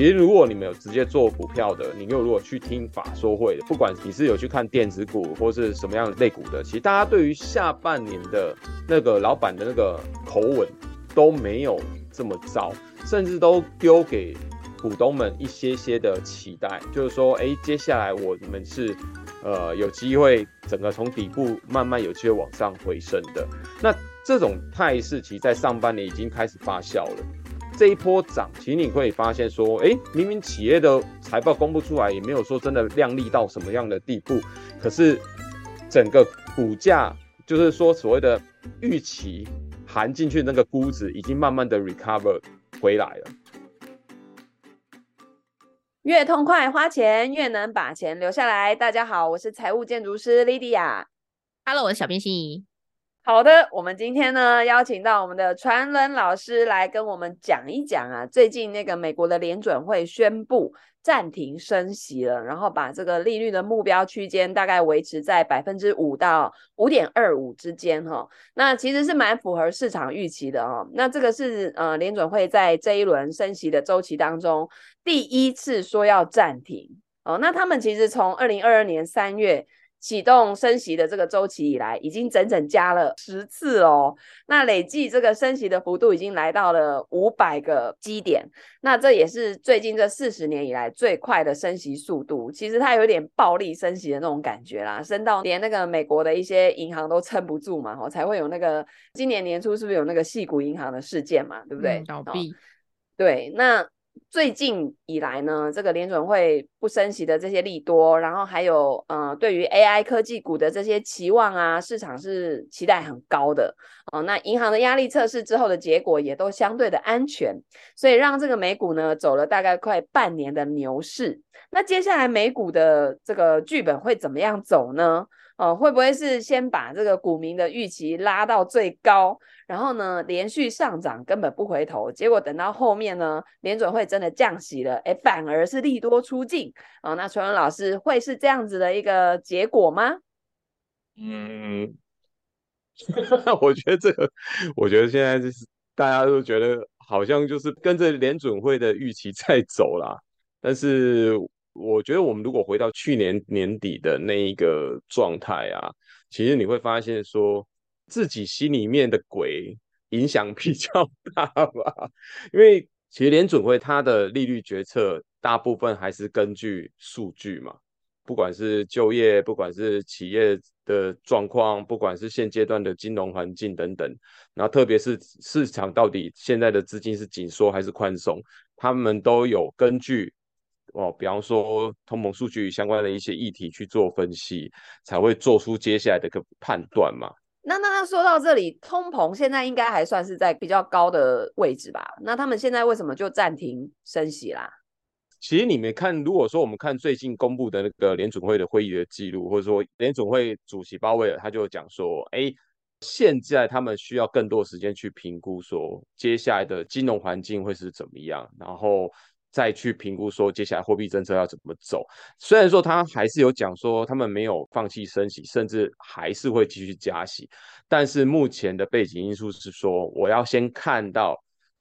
其实如果你们有直接做股票的，你又如果去听法说会的，不管你是有去看电子股或是什么样的类股的，其实大家对于下半年的那个老板的那个口吻都没有这么糟，甚至都丢给股东们一些些的期待，就是说，哎，接下来我们是呃有机会整个从底部慢慢有机会往上回升的。那这种态势其实在上半年已经开始发酵了。这一波涨，其实你会发现说，哎，明明企业的财报公布出来，也没有说真的亮丽到什么样的地步，可是整个股价，就是说所谓的预期含进去那个估值，已经慢慢的 recover 回来了。越痛快花钱，越能把钱留下来。大家好，我是财务建筑师 Lydia。Hello，我是小编心怡。好的，我们今天呢邀请到我们的传伦老师来跟我们讲一讲啊，最近那个美国的联准会宣布暂停升息了，然后把这个利率的目标区间大概维持在百分之五到五点二五之间哈。那其实是蛮符合市场预期的哦。那这个是呃联准会在这一轮升息的周期当中第一次说要暂停哦。那他们其实从二零二二年三月。启动升息的这个周期以来，已经整整加了十次哦。那累计这个升息的幅度已经来到了五百个基点。那这也是最近这四十年以来最快的升息速度。其实它有点暴力升息的那种感觉啦，升到连那个美国的一些银行都撑不住嘛，吼，才会有那个今年年初是不是有那个矽谷银行的事件嘛，对不对？嗯，倒闭。对，那。最近以来呢，这个联准会不升息的这些利多，然后还有呃，对于 AI 科技股的这些期望啊，市场是期待很高的哦、那银行的压力测试之后的结果也都相对的安全，所以让这个美股呢走了大概快半年的牛市。那接下来美股的这个剧本会怎么样走呢？哦、呃，会不会是先把这个股民的预期拉到最高？然后呢，连续上涨根本不回头，结果等到后面呢，联准会真的降息了，哎，反而是利多出尽啊、那传文老师会是这样子的一个结果吗？嗯，我觉得这个，我觉得现在就是大家都觉得好像就是跟着联准会的预期在走啦。但是我觉得我们如果回到去年年底的那一个状态啊，其实你会发现说。自己心里面的鬼影响比较大吧，因为其实联准会它的利率决策大部分还是根据数据嘛，不管是就业，不管是企业的状况，不管是现阶段的金融环境等等，然后特别是市场到底现在的资金是紧缩还是宽松，他们都有根据哦，比方说通膨数据相关的一些议题去做分析，才会做出接下来的个判断嘛。那那他说到这里，通膨现在应该还算是在比较高的位置吧？那他们现在为什么就暂停升息啦？其实你们看，如果说我们看最近公布的那个联准会的会议的记录，或者说联准会主席鲍威尔他就讲说，哎，现在他们需要更多时间去评估说接下来的金融环境会是怎么样，然后。再去评估说接下来货币政策要怎么走，虽然说他还是有讲说他们没有放弃升息，甚至还是会继续加息，但是目前的背景因素是说，我要先看到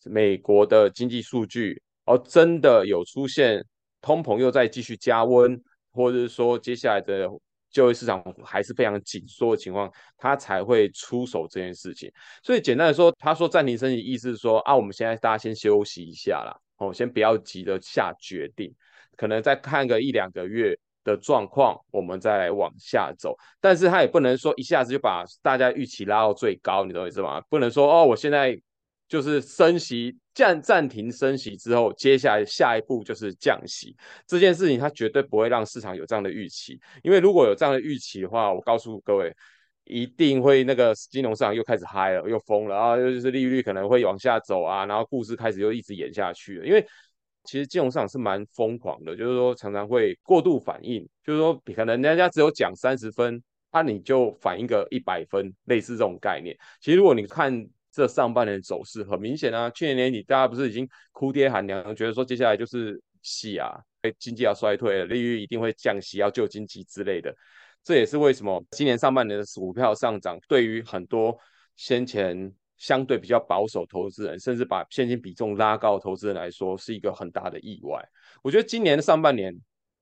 美国的经济数据，而真的有出现通膨又再继续加温，或者是说接下来的就业市场还是非常紧缩的情况，他才会出手这件事情。所以简单的说，他说暂停升息，意思是说啊，我们现在大家先休息一下啦。哦，先不要急着下决定，可能再看个一两个月的状况，我们再来往下走。但是他也不能说一下子就把大家预期拉到最高，你懂我意思吗？不能说哦，我现在就是升息，暂暂停升息之后，接下来下一步就是降息。这件事情他绝对不会让市场有这样的预期，因为如果有这样的预期的话，我告诉各位。一定会那个金融市场又开始嗨了，又疯了啊！又就是利率可能会往下走啊，然后故事开始又一直演下去了。因为其实金融市场是蛮疯狂的，就是说常常会过度反应，就是说可能人家只有讲三十分，那、你就反应个一百分，类似这种概念。其实如果你看这上半年的走势，很明显啊，去年年底大家不是已经哭爹喊娘，觉得说接下来就是戏啊，经济要衰退了，利率一定会降息，要救经济之类的。这也是为什么今年上半年的股票上涨，对于很多先前相对比较保守投资人，甚至把现金比重拉高的投资人来说，是一个很大的意外。我觉得今年的上半年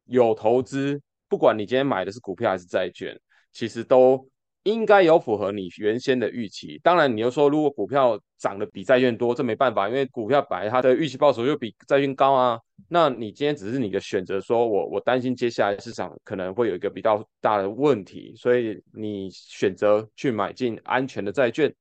有投资，不管你今天买的是股票还是债券，其实都应该有符合你原先的预期。当然，你又说如果股票涨得比债券多，这没办法，因为股票本来它的预期报酬就比债券高啊。那你今天只是你的选择，说我我担心接下来市场可能会有一个比较大的问题，所以你选择去买进安全的债券。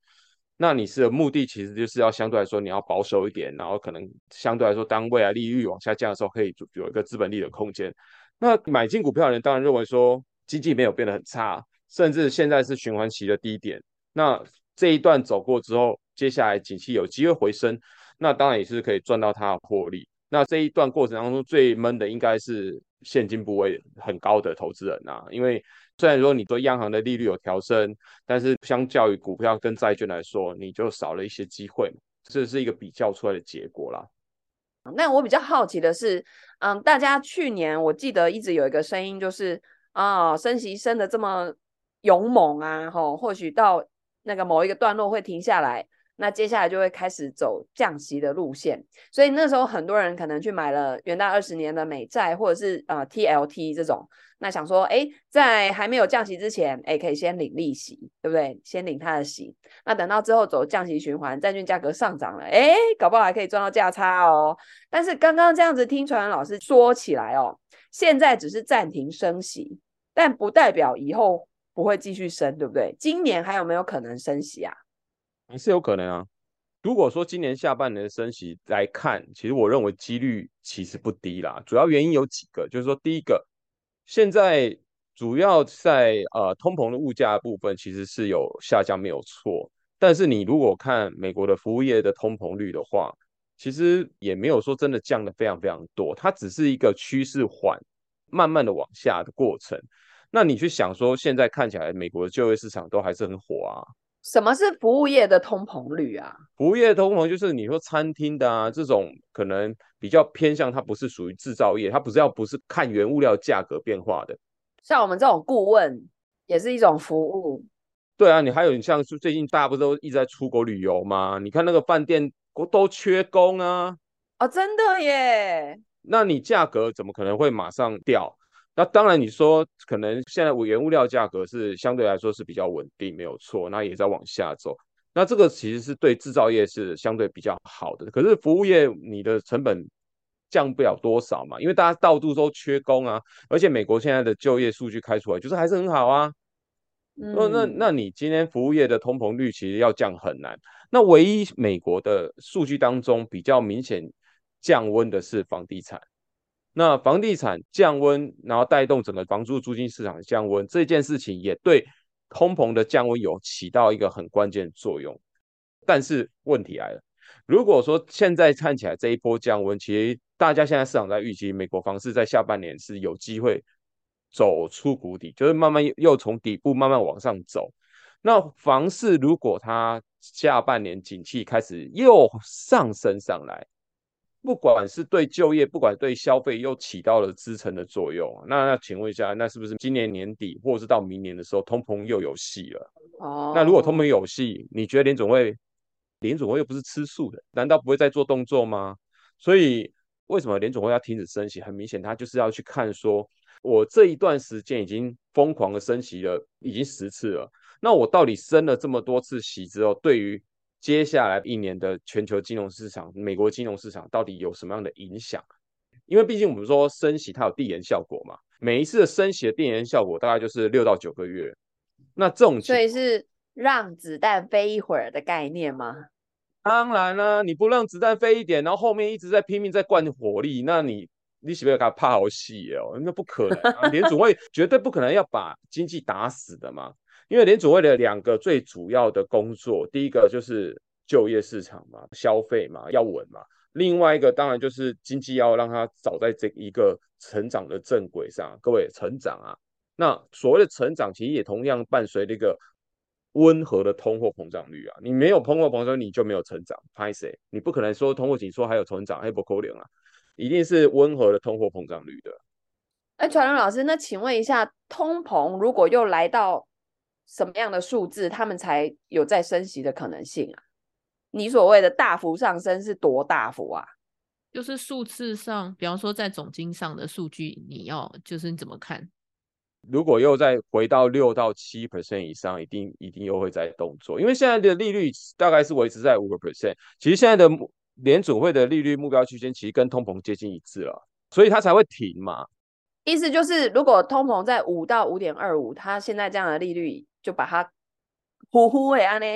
那你是的目的其实就是要相对来说你要保守一点，然后可能相对来说当未来利率往下降的时候，可以有一个资本利的空间。那买进股票的人当然认为说经济没有变得很差，甚至现在是循环期的低点。那这一段走过之后，接下来景气有机会回升，那当然也是可以赚到它的获利。那这一段过程当中最闷的应该是现金部位很高的投资人啊，因为。虽然说你说央行的利率有调升，但是相较于股票跟债券来说，你就少了一些机会，这是一个比较出来的结果啦。那我比较好奇的是，嗯，大家去年我记得一直有一个声音，就是啊、升息升得这么勇猛啊，吼，或许到那个某一个段落会停下来。那接下来就会开始走降息的路线，所以那时候很多人可能去买了元大二十年的美债，或者是呃 TLT 这种，那想说，哎，在还没有降息之前，哎，可以先领利息，对不对？先领它的息。那等到之后走降息循环，债券价格上涨了，哎，搞不好还可以赚到价差哦。但是刚刚这样子听传人老师说起来哦，现在只是暂停升息，但不代表以后不会继续升，对不对？今年还有没有可能升息啊？还是有可能啊。如果说今年下半年的升息来看，其实我认为几率其实不低啦。主要原因有几个，就是说第一个，现在主要在呃通膨的物价部分其实是有下降没有错，但是你如果看美国的服务业的通膨率的话，其实也没有说真的降得非常非常多，它只是一个趋势缓慢慢的往下的过程。那你去想说，现在看起来美国的就业市场都还是很火啊。什么是服务业的通膨率啊？服务业的通膨就是你说餐厅的啊，这种可能比较偏向，它不是属于制造业，它不是要不是看原物料价格变化的。像我们这种顾问也是一种服务。对啊，你还有你像最近大家不是都一直在出国旅游吗？你看那个饭店都缺工啊。哦，真的耶。那你价格怎么可能会马上掉？那当然，你说可能现在原物料价格是相对来说是比较稳定，没有错，那也在往下走。那这个其实是对制造业是相对比较好的。可是服务业你的成本降不了多少嘛，因为大家到处都缺工啊，而且美国现在的就业数据开出来就是还是很好啊。嗯、那那那你今天服务业的通膨率其实要降很难。那唯一美国的数据当中比较明显降温的是房地产。那房地产降温，然后带动整个房租租金市场降温，这件事情也对通膨的降温有起到一个很关键的作用。但是问题来了，如果说现在看起来这一波降温，其实大家现在市场在预期美国房市在下半年是有机会走出谷底，就是慢慢又从底部慢慢往上走。那房市如果它下半年景气开始又上升上来，不管是对就业，不管对消费，又起到了支撑的作用。那那请问一下，那是不是今年年底，或者是到明年的时候，通膨又有戏了？哦，那如果通膨有戏，你觉得联总会，联总会又不是吃素的，难道不会再做动作吗？所以为什么联总会要停止升息？很明显，他就是要去看说，我这一段时间已经疯狂的升息了，已经十次了，那我到底升了这么多次息之后，对于接下来一年的全球金融市场，美国金融市场到底有什么样的影响？因为毕竟我们说升息它有递延效果嘛，每一次的升息的递延效果大概就是六到九个月。那这种所以是让子弹飞一会儿的概念吗？当然啦，你不让子弹飞一点，然后后面一直在拼命在灌火力，那你你是不是给他怕好戏哦？那不可能啊，联储会绝对不可能要把经济打死的嘛。因为联准会的两个最主要的工作，第一个就是就业市场嘛，消费嘛，要稳嘛。另外一个当然就是经济要让它走在这一个成长的正轨上。各位，成长啊，那所谓的成长，其实也同样伴随那个温和的通货膨胀率啊。你没有通货膨胀，你就没有成长。拍谁？你不可能说通货紧缩还有成长，还不可能啊，一定是温和的通货膨胀率的。哎，传人老师，那请问一下，通膨如果又来到？什么样的数字，他们才有再升息的可能性啊？你所谓的大幅上升是多大幅啊？就是数字上，比方说在总经上的数据，你要就是你怎么看？如果又再回到六到七 percent 以上，一定一定又会再动作，因为现在的利率大概是维持在五个 percent。其实现在的联储会的利率目标区间其实跟通膨接近一致了，所以它才会停嘛。意思就是，如果通膨在五到五点二五，它现在这样的利率就把它呼呼为安呢？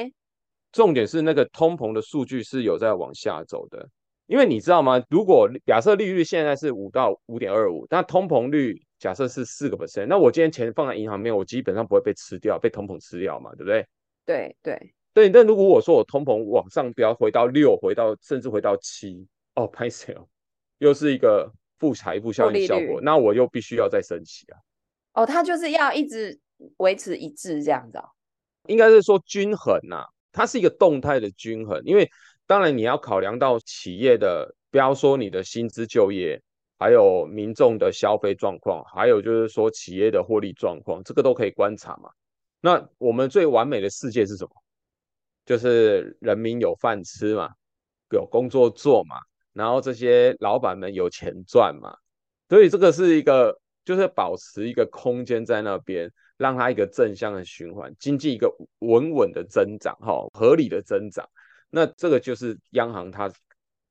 重点是那个通膨的数据是有在往下走的，因为你知道吗？如果假设利率现在是五到五点二五，那通膨率。假设是四个 percent，那我今天钱放在银行里面，我基本上不会被吃掉，被通膨吃掉嘛，对不对？对对对。但如果我说我通膨往上飙，回到六，回到甚至回到七，哦，拍谢哦，又是一个负财富效应效果，那我又必须要再升息啊。哦，它就是要一直维持一致这样子哦。应该是说均衡呐、它是一个动态的均衡，因为当然你要考量到企业的，不要说你的薪资就业。还有民众的消费状况，还有就是说企业的获利状况，这个都可以观察嘛。那我们最完美的世界是什么？就是人民有饭吃嘛，有工作做嘛，然后这些老板们有钱赚嘛。所以这个是一个，就是保持一个空间在那边，让它一个正向的循环，经济一个稳稳的增长，哈，合理的增长。那这个就是央行它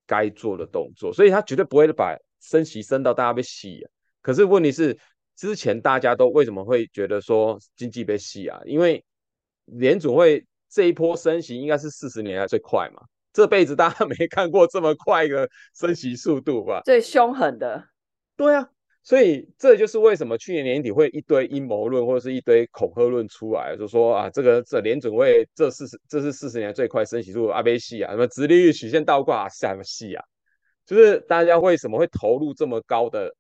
该做的动作，所以它绝对不会把。升息升到大家被洗啊，可是问题是，之前大家都为什么会觉得说经济被洗啊？因为联总会这一波升息应该是四十年来最快嘛，这辈子大家没看过这么快的升息速度吧？最凶狠的。对啊，所以这就是为什么去年年底会一堆阴谋论或者是一堆恐吓论出来，就说啊，这个这联准会这四十这是四十年最快升息速度，阿贝戏啊，什么殖利率曲线倒挂，什么戏啊？就是大家为什么会投入这么高的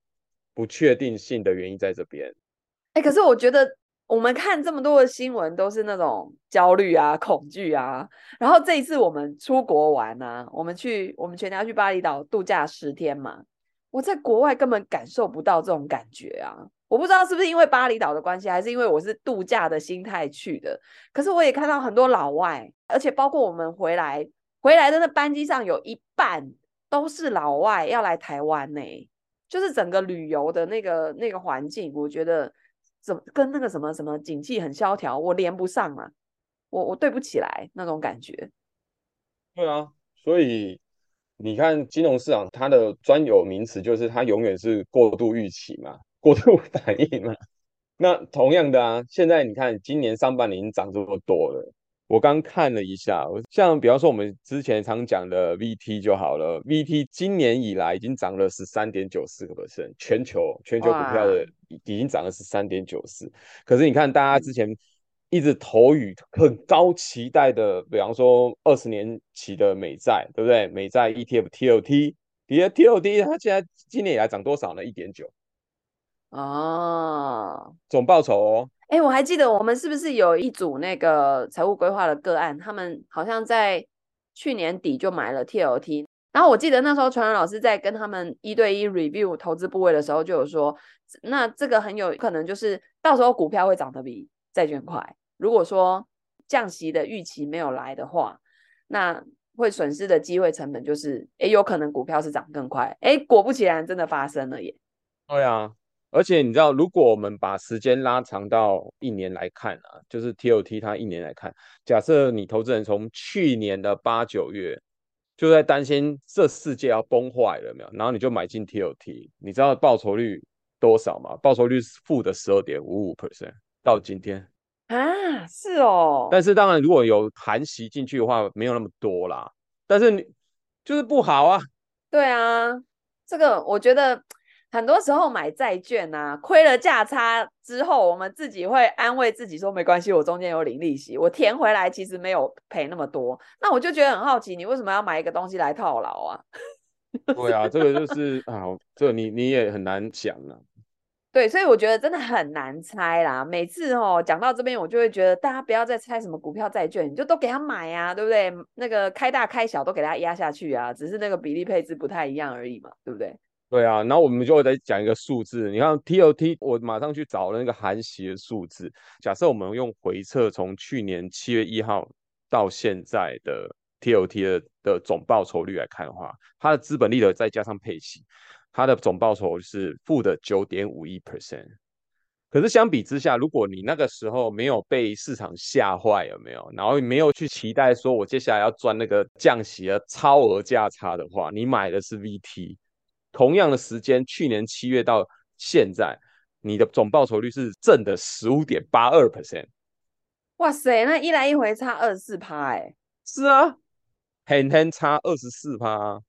不确定性的原因在这边。哎、可是我觉得我们看这么多的新闻都是那种焦虑啊、恐惧啊。然后这一次我们出国玩啊，我们去我们全家去巴厘岛度假十天嘛。我在国外根本感受不到这种感觉啊。我不知道是不是因为巴厘岛的关系，还是因为我是度假的心态去的。可是我也看到很多老外，而且包括我们回来回来的那班机上有一半。都是老外要来台湾呢、就是整个旅游的那个那个环境，我觉得怎么跟那个什么什么景气很萧条，我连不上啊，我我对不起来那种感觉。对啊，所以你看金融市场它的专有名词就是它永远是过度预期嘛，过度 反应嘛。那同样的啊，现在你看今年上半年已经涨这么多了。我刚看了一下，像比方说我们之前常讲的 VT 就好了，VT 今年以来已经涨了十三点九四个 percent，全球全球股票的已经涨了十三点九四。可是你看大家之前一直投予很高期待的，比方说二十年期的美债，对不对？美债 ETF TLT，底下 TLT 它现在今年以来涨多少呢？一点九。哦，总报酬哦。哎、欸，我还记得我们是不是有一组那个财务规划的个案？他们好像在去年底就买了 TLT，然后我记得那时候传人老师在跟他们一对一 review 投资部位的时候，就有说，那这个很有可能就是到时候股票会涨得比债券快。如果说降息的预期没有来的话，那会损失的机会成本就是，哎，有可能股票是涨更快。哎，果不其然，真的发生了耶。对啊。而且你知道，如果我们把时间拉长到一年来看啊，就是 TOT 它一年来看，假设你投资人从去年的八九月就在担心这世界要崩坏了没有，然后你就买进 TOT，你知道报酬率多少吗？报酬率是负的十二点五五 percent 到今天啊，是哦。但是当然，如果有含息进去的话，没有那么多啦。但是你就是不好啊。对啊，这个我觉得。很多时候买债券啊，亏了价差之后，我们自己会安慰自己说没关系，我中间有领利息，我填回来其实没有赔那么多。那我就觉得很好奇，你为什么要买一个东西来套牢啊？对啊，这个就是啊，这个你你也很难讲啊。对，所以我觉得真的很难猜啦。每次哦讲到这边，我就会觉得大家不要再猜什么股票债券，你就都给他买啊，对不对？那个开大开小都给他压下去啊，只是那个比例配置不太一样而已嘛，对不对？对啊，然后我们就会再讲一个数字。你看 TOT，我马上去找了那个含息的数字。假设我们用回测从去年七月一号到现在的 TOT 的的总报酬率来看的话，它的资本利得再加上配息，它的总报酬是负的九点五一 percent。可是相比之下，如果你那个时候没有被市场吓坏，有没有？然后没有去期待说我接下来要赚那个降息的超额价差的话，你买的是 VT，同样的时间，去年七月到现在，你的总报酬率是正的十五点八二 percent。哇塞，那一来一回差二十四趴，哎，是啊，很很差二十四趴。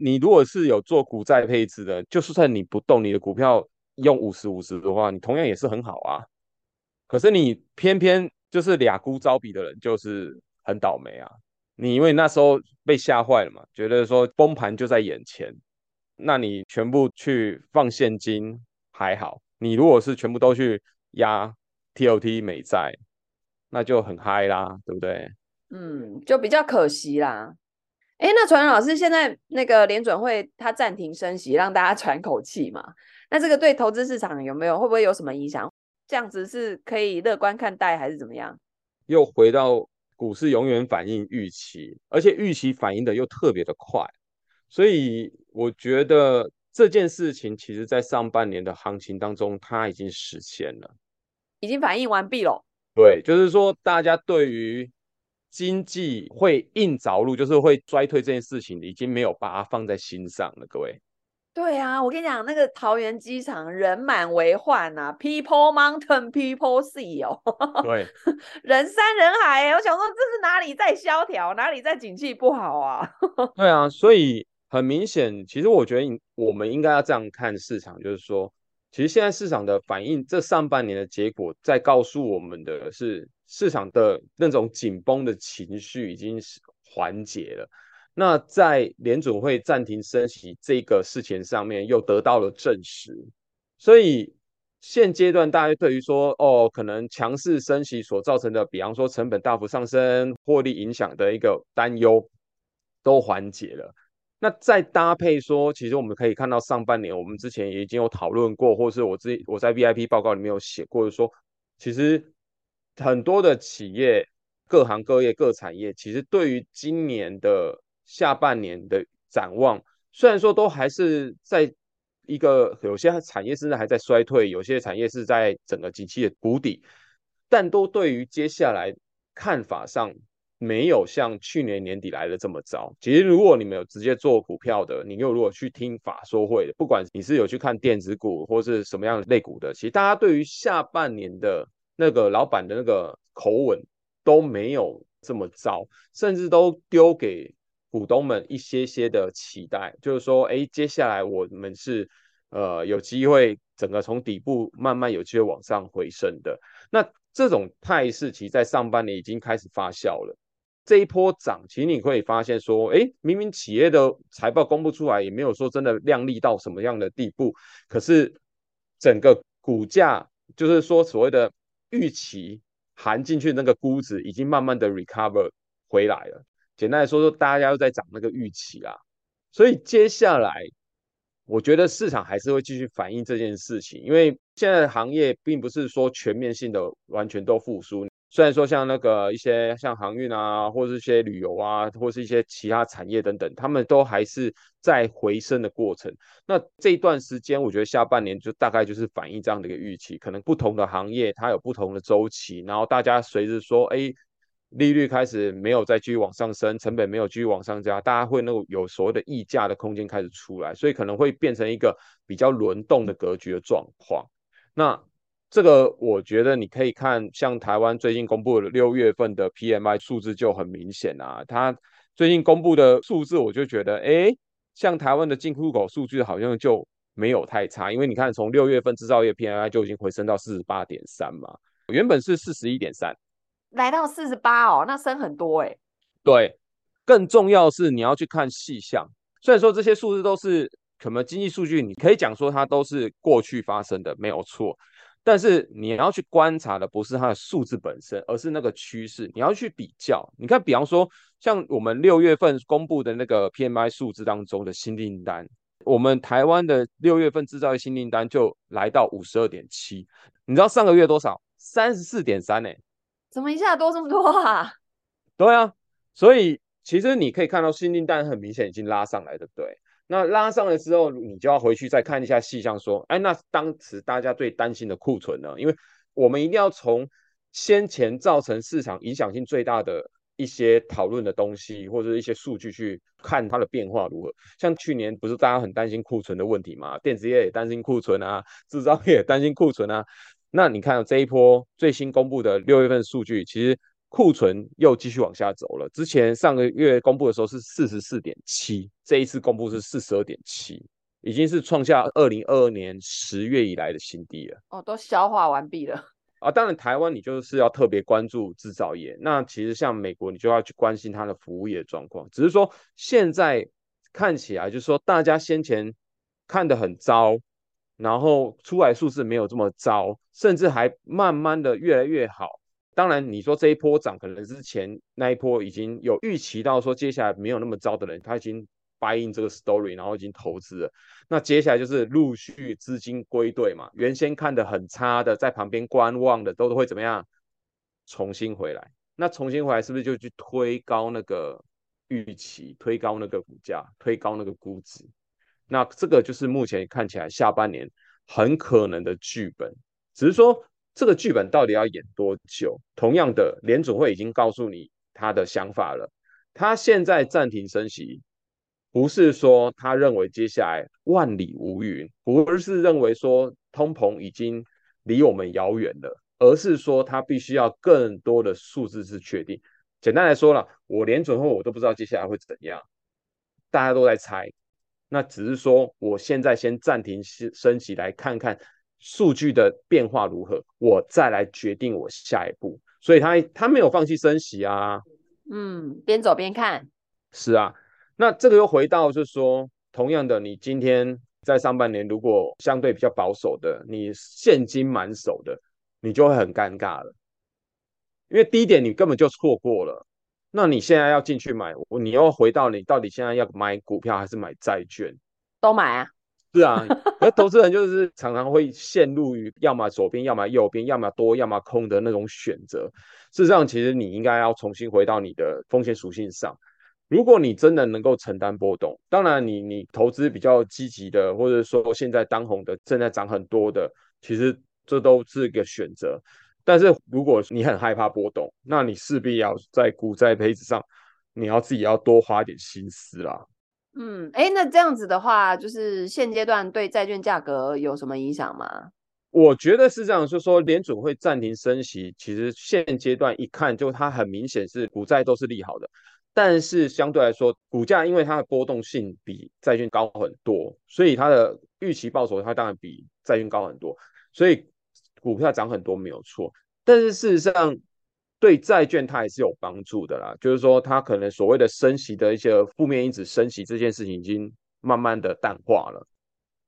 你如果是有做股债配置的，就算你不动你的股票。用五十五十的话，你同样也是很好啊。可是你偏偏就是俩孤招比的人，就是很倒霉啊。你因为那时候被吓坏了嘛，觉得说崩盘就在眼前，那你全部去放现金还好，你如果是全部都去压 TOT 美债，那就很嗨啦，对不对？嗯，就比较可惜啦。哎，那传人老师现在那个联准会它暂停升息，让大家 喘口气嘛。那这个对投资市场有没有，会不会有什么影响？这样子是可以乐观看待，还是怎么样？又回到股市永远反映预期，而且预期反应的又特别的快，所以我觉得这件事情其实在上半年的行情当中，它已经实现了，已经反应完毕了。对，就是说大家对于经济会硬着陆，就是会衰退这件事情，已经没有把它放在心上了，各位。对啊，我跟你讲，那个桃园机场人满为患呐，People Mountain People Sea 哦，对，人山人海。我想说，这是哪里在萧条，哪里在景气不好啊？对啊，所以很明显，其实我觉得我们应该要这样看市场，就是说，其实现在市场的反应，这上半年的结果，在告诉我们的是，市场的那种紧绷的情绪已经缓解了。那在联准会暂停升息这个事情上面又得到了证实，所以现阶段大家对于说哦，可能强势升息所造成的，比方说成本大幅上升、获利影响的一个担忧都缓解了。那再搭配说，其实我们可以看到上半年我们之前也已经有讨论过，或是我自己我在 VIP 报告里面有写过，说其实很多的企业、各行各业、各产业，其实对于今年的下半年的展望，虽然说都还是在一个有些产业甚至还在衰退，有些产业是在整个景气的谷底，但都对于接下来看法上没有像去年年底来的这么糟。其实如果你们有直接做股票的，你又如果去听法说会的，不管你是有去看电子股或是什么样的类股的，其实大家对于下半年的那个老板的那个口吻都没有这么糟，甚至都丢给。股东们一些些的期待，就是说，哎，接下来我们是呃有机会整个从底部慢慢有机会往上回升的。那这种态势其实在上半年已经开始发酵了。这一波涨，其实你可以发现说，哎，明明企业的财报公布出来，也没有说真的亮丽到什么样的地步，可是整个股价就是说所谓的预期含进去那个估值，已经慢慢的 recover 回来了。简单来说，说大家又在涨那个预期啊，所以接下来我觉得市场还是会继续反映这件事情，因为现在行业并不是说全面性的完全都复苏。虽然说像那个一些像航运啊，或是一些旅游啊，或是一些其他产业等等，他们都还是在回升的过程。那这一段时间，我觉得下半年就大概就是反映这样的一个预期，可能不同的行业它有不同的周期，然后大家随着说，哎。利率开始没有再继续往上升，成本没有继续往上加，大家会那种有所谓的溢价的空间开始出来，所以可能会变成一个比较轮动的格局的状况。那这个我觉得你可以看，像台湾最近公布的六月份的 PMI 数字就很明显啊。它最近公布的数字，我就觉得，哎，像台湾的进出口数据好像就没有太差，因为你看从六月份制造业 PMI 就已经回升到四十八点三嘛，原本是四十一点三。来到四十八哦，那升很多哎。对，更重要是你要去看细项。虽然说这些数字都是什么经济数据，你可以讲说它都是过去发生的，没有错。但是你要去观察的不是它的数字本身，而是那个趋势。你要去比较。你看，比方说像我们六月份公布的那个 PMI 数字当中的新订单，我们台湾的六月份制造业新订单就来到五十二点七。你知道上个月多少？三十四点三呢。怎么一下多这么多啊？对啊，所以其实你可以看到新订单很明显已经拉上来，对不对？那拉上了之后，你就要回去再看一下细项，说，哎，那当时大家最担心的库存呢？因为我们一定要从先前造成市场影响性最大的一些讨论的东西，或者是一些数据去看它的变化如何。像去年不是大家很担心库存的问题吗？电子业也担心库存啊，制造业也担心库存啊。那你看这一波最新公布的六月份数据，其实。库存又继续往下走了。之前上个月公布的时候是四十四点七，这一次公布是四十二点七，已经是创下二零二二年十月以来的新低了。哦，都消化完毕了。啊，当然台湾你就是要特别关注制造业。那其实像美国，你就要去关心它的服务业状况。只是说现在看起来，就是说大家先前看得很糟，然后出来数字没有这么糟，甚至还慢慢的越来越好。当然，你说这一波涨可能之前那一波已经有预期到说接下来没有那么糟的人，他已经 buy in 这个 story，然后已经投资了。那接下来就是陆续资金归队嘛，原先看得很差的，在旁边观望的都会怎么样？重新回来。那重新回来是不是就去推高那个预期，推高那个股价，推高那个估值？那这个就是目前看起来下半年很可能的剧本，只是说。这个剧本到底要演多久？同样的，联准会已经告诉你他的想法了。他现在暂停升息，不是说他认为接下来万里无云，不是认为说通膨已经离我们遥远了，而是说他必须要更多的数字是确定。简单来说了，我联准会我都不知道接下来会怎样，大家都在猜。那只是说，我现在先暂停升息，来看看。数据的变化如何，我再来决定我下一步。所以他他没有放弃升息啊，嗯，边走边看。是啊，那这个又回到就是说，同样的，你今天在上半年如果相对比较保守的，你现金满手的，你就会很尴尬了，因为低点你根本就错过了。那你现在要进去买，你又回到你到底现在要买股票还是买债券？都买啊。是啊，投资人就是常常会陷入于要么左边，要么右边，要么多，要么空的那种选择。事实上，其实你应该要重新回到你的风险属性上。如果你真的能够承担波动，当然你你投资比较积极的，或者说现在当红的正在涨很多的，其实这都是一个选择。但是如果你很害怕波动，那你势必要在股债配置上，你要自己要多花点心思啦。嗯，哎，那这样子的话，就是现阶段对债券价格有什么影响吗？我觉得是这样，就是说联准会暂停升息，其实现阶段一看，就它很明显是股债都是利好的，但是相对来说，股价因为它的波动性比债券高很多，所以它的预期报酬它当然比债券高很多，所以股票涨很多没有错，但是事实上。对债券它也是有帮助的啦，就是说它可能所谓的升息的一些负面因子升息这件事情已经慢慢的淡化了。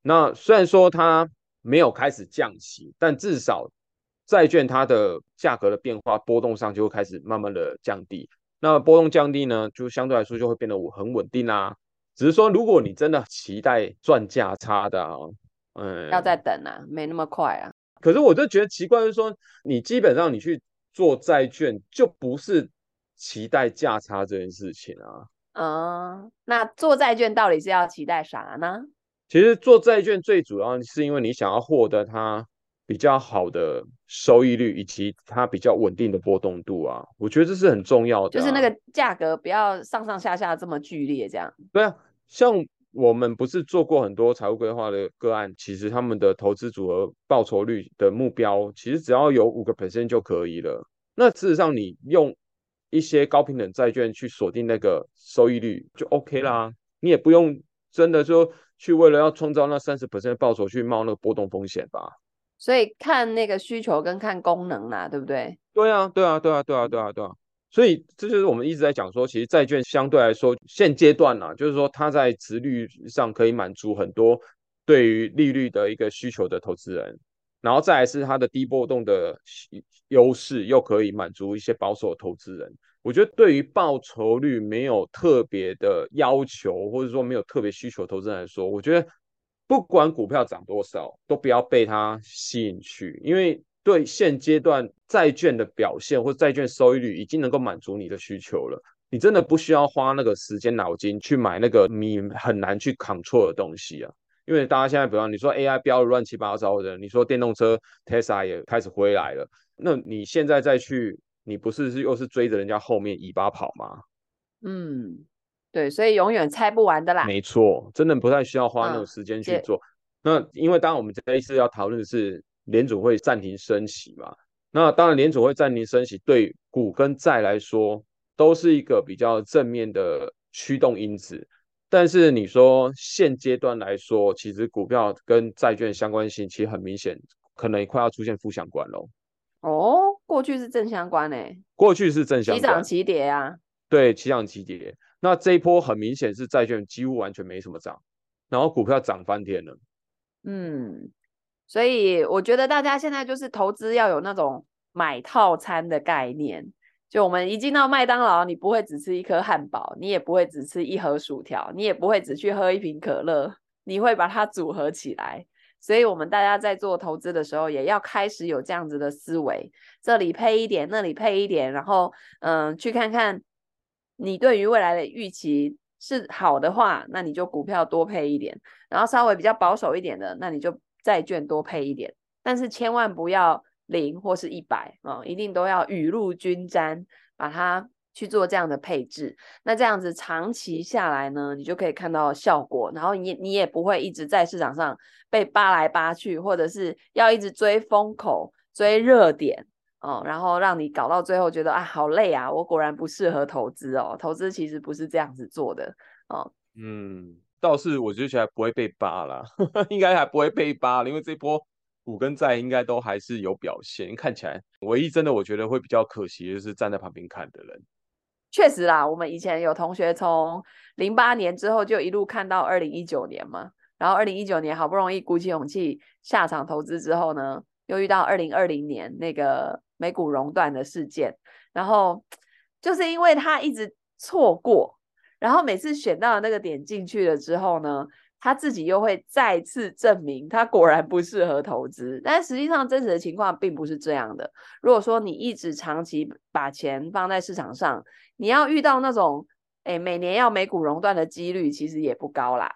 那虽然说它没有开始降息，但至少债券它的价格的变化波动上就会开始慢慢的降低。那波动降低呢，就相对来说就会变得很稳定啦。只是说如果你真的期待赚价差的啊，嗯，要再等啊，没那么快啊。可是我就觉得奇怪，就是说你基本上你去。做债券就不是期待价差这件事情啊。嗯，那做债券到底是要期待啥呢？其实做债券最主要是因为你想要获得它比较好的收益率，以及它比较稳定的波动度啊。我觉得这是很重要的啊。就是那个价格不要上上下下这么剧烈，这样。对啊，像。我们不是做过很多财务规划的个案，其实他们的投资组合报酬率的目标，其实只要有五个 percent 就可以了。那事实上，你用一些高平等债券去锁定那个收益率就 OK 啦。你也不用真的说去为了要创造那三十 percent 的报酬去冒那个波动风险吧。所以看那个需求跟看功能啦，对不对？对啊，对啊，对啊，对啊，对啊，对啊。所以这就是我们一直在讲说，其实债券相对来说现阶段呢、就是说它在值率上可以满足很多对于利率的一个需求的投资人，然后再来是它的低波动的优势，又可以满足一些保守的投资人。我觉得对于报酬率没有特别的要求，或者说没有特别需求投资人来说，我觉得不管股票涨多少，都不要被它吸引去，因为。对现阶段债券的表现或债券收益率已经能够满足你的需求了，你真的不需要花那个时间脑筋去买那个你很难去 control 的东西啊。因为大家现在，比方你说 AI 标的乱七八糟的，你说电动车 Tesla 也开始回来了，那你现在再去，你不是是又是追着人家后面尾巴跑吗？嗯，对，所以永远猜不完的啦。没错，真的不太需要花那种时间去做。嗯、那因为当然我们这一次要讨论的是联储会暂停升息嘛，那当然联储会暂停升息对股跟债来说。都是一个比较正面的驱动因子，但是你说现阶段来说，其实股票跟债券相关性其实很明显，可能快要出现负相关喽。哦，过去是正相关诶，过去是正相关，齐涨齐跌啊。对，齐涨齐跌。那这一波很明显是债券几乎完全没什么涨，然后股票涨翻天了。嗯，所以我觉得大家现在就是投资要有那种买套餐的概念。就我们一进到麦当劳，你不会只吃一颗汉堡，你也不会只吃一盒薯条，你也不会只去喝一瓶可乐，你会把它组合起来。所以，我们大家在做投资的时候，也要开始有这样子的思维，这里配一点，那里配一点，然后，嗯，去看看你对于未来的预期是好的话，那你就股票多配一点；然后稍微比较保守一点的，那你就债券多配一点。但是千万不要。零或是一百啊，一定都要雨露均沾，把它去做这样的配置。那这样子长期下来呢，你就可以看到效果。然后你你也不会一直在市场上被扒来扒去，或者是要一直追风口、追热点哦，然后让你搞到最后觉得啊好累啊，我果然不适合投资哦。投资其实不是这样子做的哦。嗯，倒是我觉得 还不会被扒啦，应该还不会被扒，因为这波。股跟债应该都还是有表现，看起来唯一真的我觉得会比较可惜的就是站在旁边看的人。确实啦，我们以前有同学从零八年之后就一路看到二零一九年嘛，然后二零一九年好不容易鼓起勇气下场投资之后呢，又遇到二零二零年那个美股熔断的事件，然后就是因为他一直错过，然后每次选到那个点进去了之后呢，他自己又会再次证明他果然不适合投资，但实际上真实的情况并不是这样的。如果说你一直长期把钱放在市场上，你要遇到那种诶每年要美股熔断的几率其实也不高啦。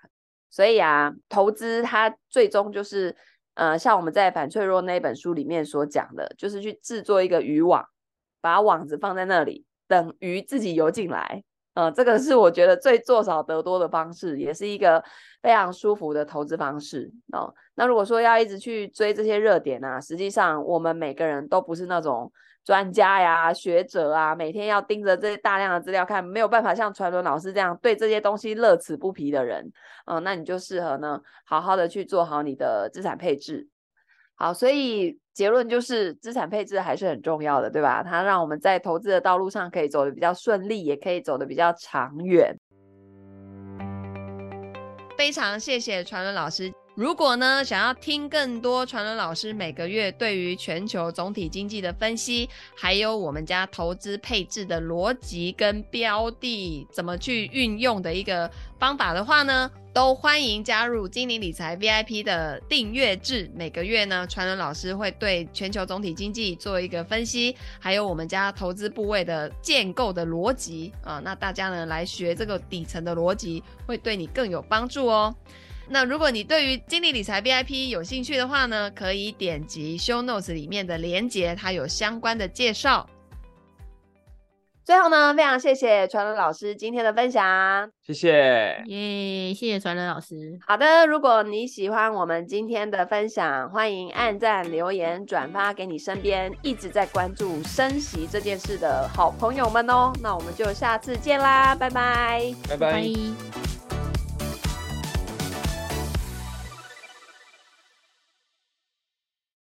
所以啊，投资它最终就是呃，像我们在反脆弱那本书里面所讲的，就是去制作一个渔网，把网子放在那里，等鱼自己游进来。嗯，这个是我觉得最做少得多的方式，也是一个非常舒服的投资方式哦。那如果说要一直去追这些热点啊，实际上我们每个人都不是那种专家呀、学者啊，每天要盯着这些大量的资料看，没有办法像传伦老师这样对这些东西乐此不疲的人。嗯，那你就适合呢，好好的去做好你的资产配置。好，所以结论就是资产配置还是很重要的，对吧？它让我们在投资的道路上可以走得比较顺利，也可以走得比较长远。非常谢谢传伦老师。如果呢，想要听更多传伦老师每个月对于全球总体经济的分析，还有我们家投资配置的逻辑跟标的怎么去运用的一个方法的话呢，都欢迎加入精灵理财 VIP 的订阅制。每个月呢，传伦老师会对全球总体经济做一个分析，还有我们家投资部位的建构的逻辑啊，那大家呢来学这个底层的逻辑，会对你更有帮助哦。那如果你对于经理理财 VIP 有兴趣的话呢，可以点击 Show Notes 里面的连结，它有相关的介绍。最后呢，非常谢谢传伦老师今天的分享，谢谢，耶，谢谢传伦老师。好的，如果你喜欢我们今天的分享，欢迎按赞、留言、转发给你身边一直在关注升息这件事的好朋友们哦。那我们就下次见啦，拜拜，拜拜。拜拜。